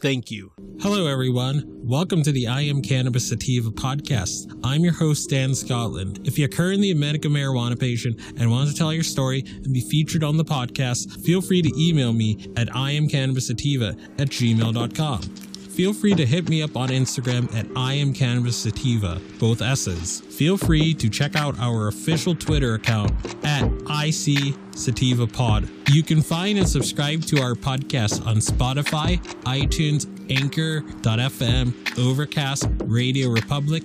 Thank you. Hello, everyone. Welcome to the I Am Cannabis Sativa podcast. I'm your host, Dan Scotland. If you're currently a medical marijuana patient and want to tell your story and be featured on the podcast, feel free to email me at iamcannabissativa at gmail.com. Feel free to hit me up on Instagram at I am Cannabis Sativa, both S's. Feel free to check out our official Twitter account at IC Sativa Pod. You can find and subscribe to our podcast on Spotify, iTunes, Anchor.fm, Overcast, Radio Public,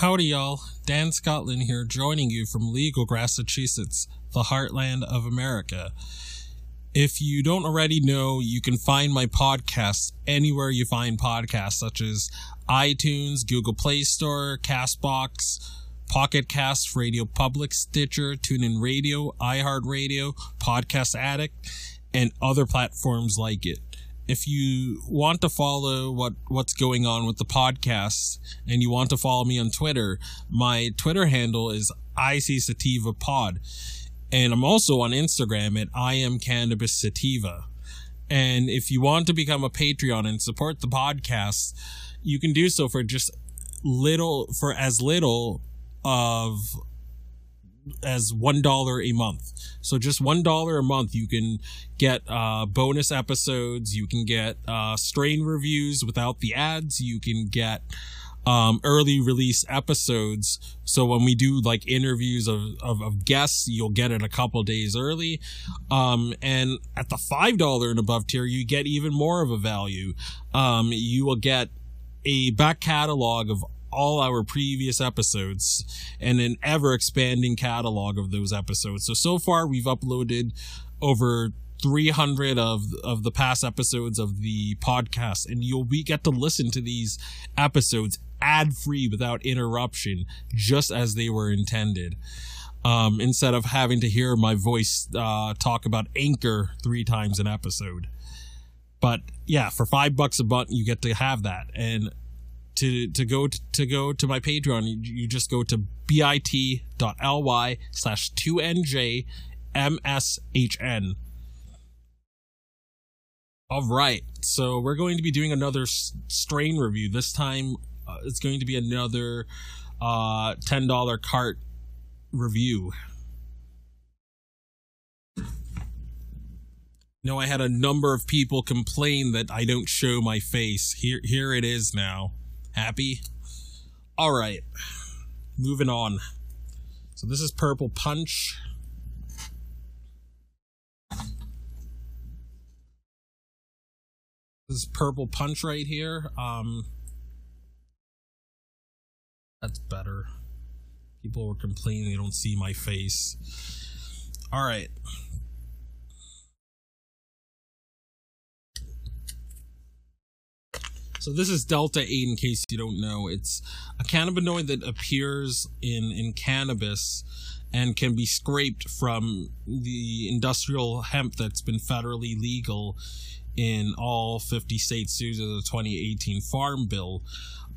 Howdy, y'all. Dan Scotland here, joining you from Legal, Massachusetts, the heartland of America. If you don't already know, you can find my podcasts anywhere you find podcasts, such as iTunes, Google Play Store, Castbox, Pocket Cast, Radio Public, Stitcher, TuneIn Radio, iHeartRadio, Podcast Addict, and other platforms like it. If you want to follow what what's going on with the podcast and you want to follow me on Twitter, my Twitter handle is IC Sativa Pod. And I'm also on Instagram at I am Cannabis Sativa. And if you want to become a Patreon and support the podcast, you can do so for just little, for as little of as one dollar a month. So just one dollar a month, you can get uh, bonus episodes. You can get uh, strain reviews without the ads. You can get um, early release episodes. So when we do like interviews of, of, of, guests, you'll get it a couple days early. Um, and at the $5 and above tier, you get even more of a value. Um, you will get a back catalog of all our previous episodes and an ever expanding catalog of those episodes. So, so far we've uploaded over 300 of of the past episodes of the podcast and you'll we get to listen to these episodes ad free without interruption just as they were intended. Um, instead of having to hear my voice uh, talk about anchor three times an episode. But yeah for five bucks a month you get to have that. And to to go to, to go to my patreon you, you just go to bit.ly slash 2njmshn. all right, so we're going to be doing another strain review. This time, uh, it's going to be another uh, ten dollar cart review. No, I had a number of people complain that I don't show my face. Here, here it is now. Happy? All right. Moving on. So this is Purple Punch. This Purple Punch right here. Um That's better. People were complaining they don't see my face. All right. So this is Delta 8 in case you don't know. It's a cannabinoid that appears in, in cannabis and can be scraped from the industrial hemp that's been federally legal in all 50 states due to the 2018 Farm Bill.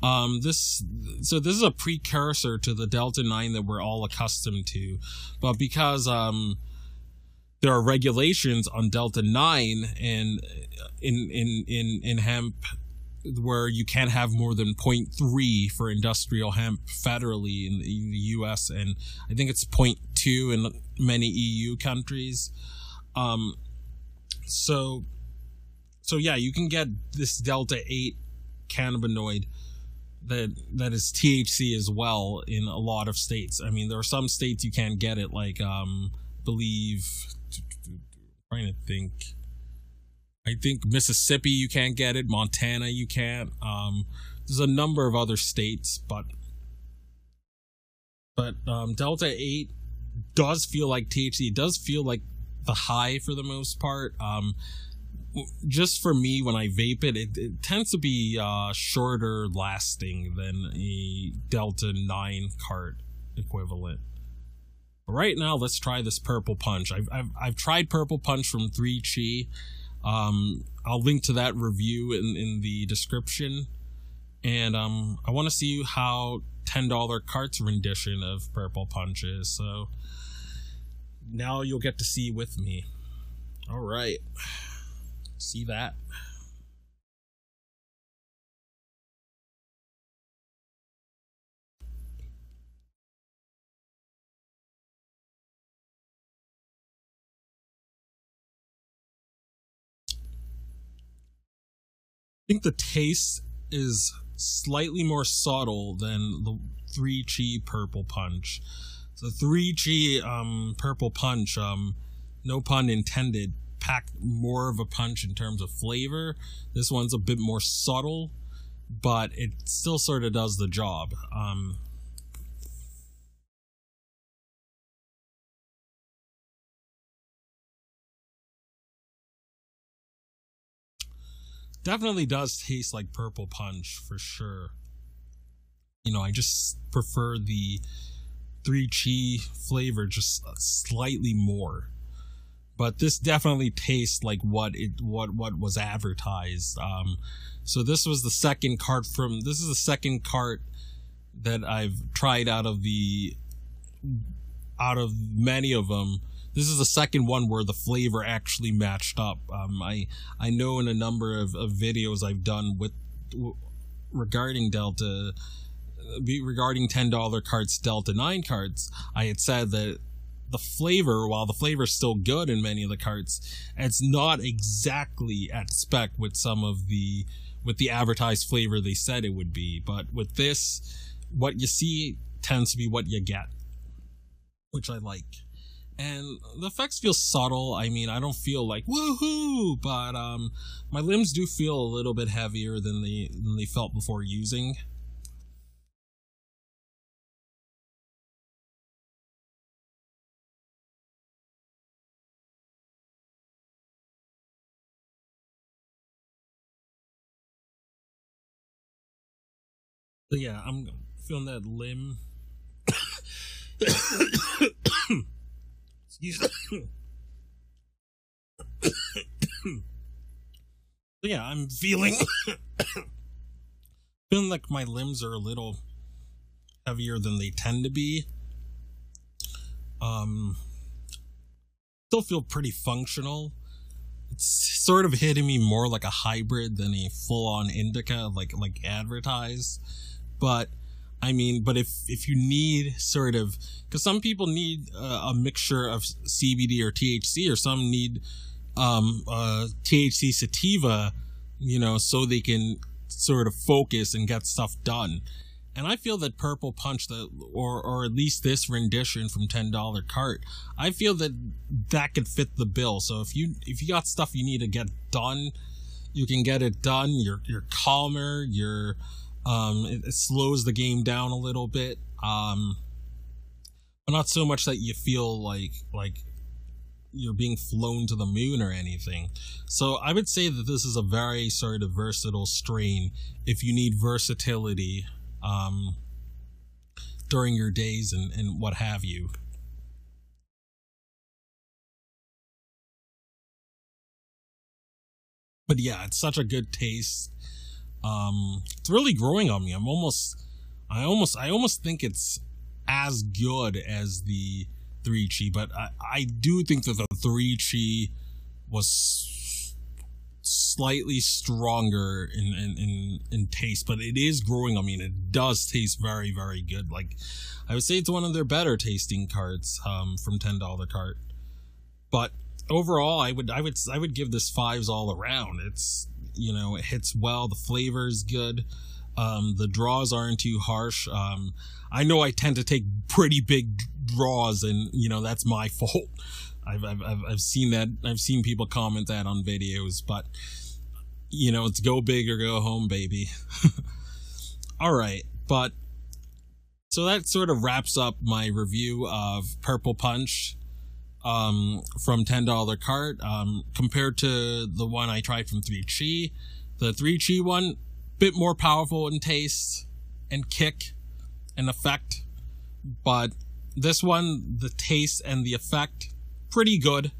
Um, this so this is a precursor to the Delta 9 that we're all accustomed to, but because um, there are regulations on Delta 9 and in in in in hemp where you can't have more than 0.3 for industrial hemp federally in the, in the US and I think it's 0.2 in many EU countries. Um, so so yeah, you can get this delta 8 cannabinoid that that is THC as well in a lot of states. I mean, there are some states you can't get it like um believe trying to think I think Mississippi you can't get it, Montana you can't. Um, there's a number of other states, but but um, Delta Eight does feel like THC. It does feel like the high for the most part. Um, just for me, when I vape it, it, it tends to be uh, shorter lasting than a Delta Nine cart equivalent. But right now, let's try this Purple Punch. I've I've, I've tried Purple Punch from Three Chi. Um, I'll link to that review in, in the description. And um, I want to see how $10 carts rendition of Purple Punch is. So now you'll get to see with me. All right. See that? Think the taste is slightly more subtle than the 3 Chi Purple Punch. The 3 Chi um, Purple Punch, um, no pun intended, packed more of a punch in terms of flavor. This one's a bit more subtle, but it still sort of does the job. Um, definitely does taste like purple punch for sure. You know, I just prefer the three chi flavor just slightly more. But this definitely tastes like what it what what was advertised. Um, so this was the second cart from this is the second cart that I've tried out of the out of many of them this is the second one where the flavor actually matched up. Um, I I know in a number of, of videos I've done with w- regarding Delta regarding ten dollar carts, Delta nine carts, I had said that the flavor, while the flavor is still good in many of the carts, it's not exactly at spec with some of the with the advertised flavor they said it would be. But with this, what you see tends to be what you get, which I like and the effects feel subtle. I mean, I don't feel like woohoo, but um, my limbs do feel a little bit heavier than they than they felt before using. But yeah, I'm feeling that limb. yeah, I'm feeling feeling like my limbs are a little heavier than they tend to be. Um, still feel pretty functional. It's sort of hitting me more like a hybrid than a full-on indica, like like advertised. But I mean, but if if you need sort of because some people need uh, a mixture of CBD or THC, or some need um, uh, THC sativa, you know, so they can sort of focus and get stuff done. And I feel that Purple Punch, that or or at least this rendition from Ten Dollar Cart, I feel that that could fit the bill. So if you if you got stuff you need to get done you can get it done. You're you're calmer. You're um, it, it slows the game down a little bit. Um, but not so much that you feel like like you're being flown to the moon or anything. So I would say that this is a very sort of versatile strain if you need versatility um, during your days and, and what have you. But yeah, it's such a good taste. Um, it's really growing on me. I'm almost, I almost, I almost think it's as good as the three chi, but I, I do think that the three chi was slightly stronger in, in, in, in taste, but it is growing on me and it does taste very, very good. Like, I would say it's one of their better tasting cards, um, from $10 cart. But overall, I would, I would, I would give this fives all around. It's, you know, it hits well. The flavor is good. Um, the draws aren't too harsh. Um, I know I tend to take pretty big draws, and you know that's my fault. I've, I've I've seen that. I've seen people comment that on videos, but you know it's go big or go home, baby. All right, but so that sort of wraps up my review of Purple Punch um, from ten dollar cart um, compared to the one I tried from Three Chi. The Three Chi one bit more powerful in taste and kick and effect, but this one, the taste and the effect, pretty good.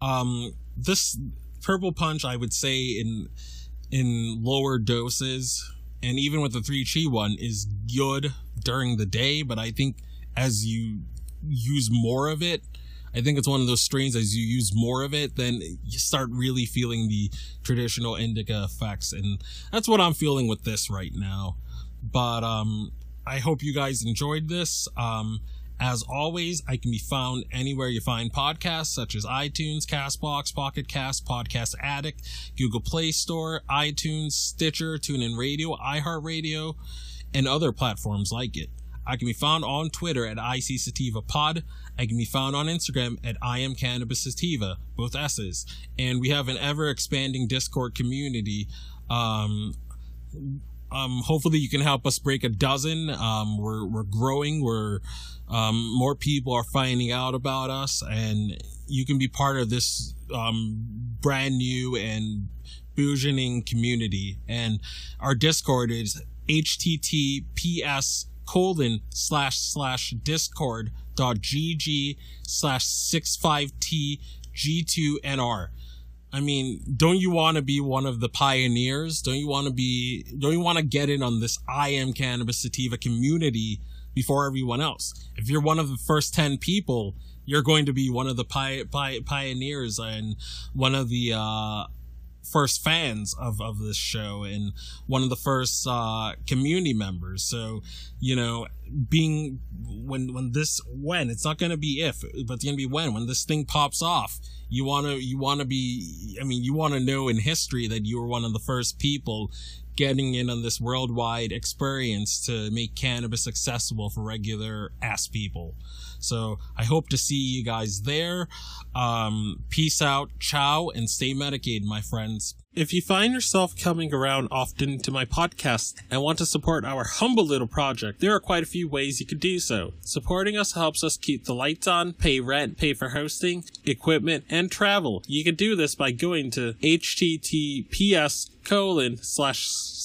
Um, this purple punch, I would say in in lower doses, and even with the three chi one, is good during the day. But I think as you use more of it, I think it's one of those strains as you use more of it, then you start really feeling the traditional indica effects. And that's what I'm feeling with this right now. But um, I hope you guys enjoyed this. Um, as always, I can be found anywhere you find podcasts, such as iTunes, Castbox, Pocket Cast, Podcast Addict, Google Play Store, iTunes, Stitcher, TuneIn Radio, iHeartRadio, and other platforms like it. I can be found on Twitter at IC Sativa Pod. I can be found on Instagram at I am Cannabis Sativa, both S's. And we have an ever expanding Discord community. Um, um, hopefully you can help us break a dozen. Um, we're, we're growing. We're, um, more people are finding out about us and you can be part of this, um, brand new and burgeoning community. And our Discord is https colon slash slash discord dot gg slash six five t g2nr. I mean, don't you want to be one of the pioneers? Don't you want to be, don't you want to get in on this I am cannabis sativa community before everyone else? If you're one of the first 10 people, you're going to be one of the pi- pi- pioneers and one of the, uh, first fans of, of this show and one of the first uh, community members. So, you know, being when when this when it's not going to be if, but it's going to be when when this thing pops off. You want to you want to be. I mean, you want to know in history that you were one of the first people getting in on this worldwide experience to make cannabis accessible for regular ass people. So I hope to see you guys there. Um, peace out, ciao, and stay medicated, my friends. If you find yourself coming around often to my podcast and want to support our humble little project, there are quite a few ways you could do so. Supporting us helps us keep the lights on, pay rent, pay for hosting, equipment, and travel. You can do this by going to https colon slash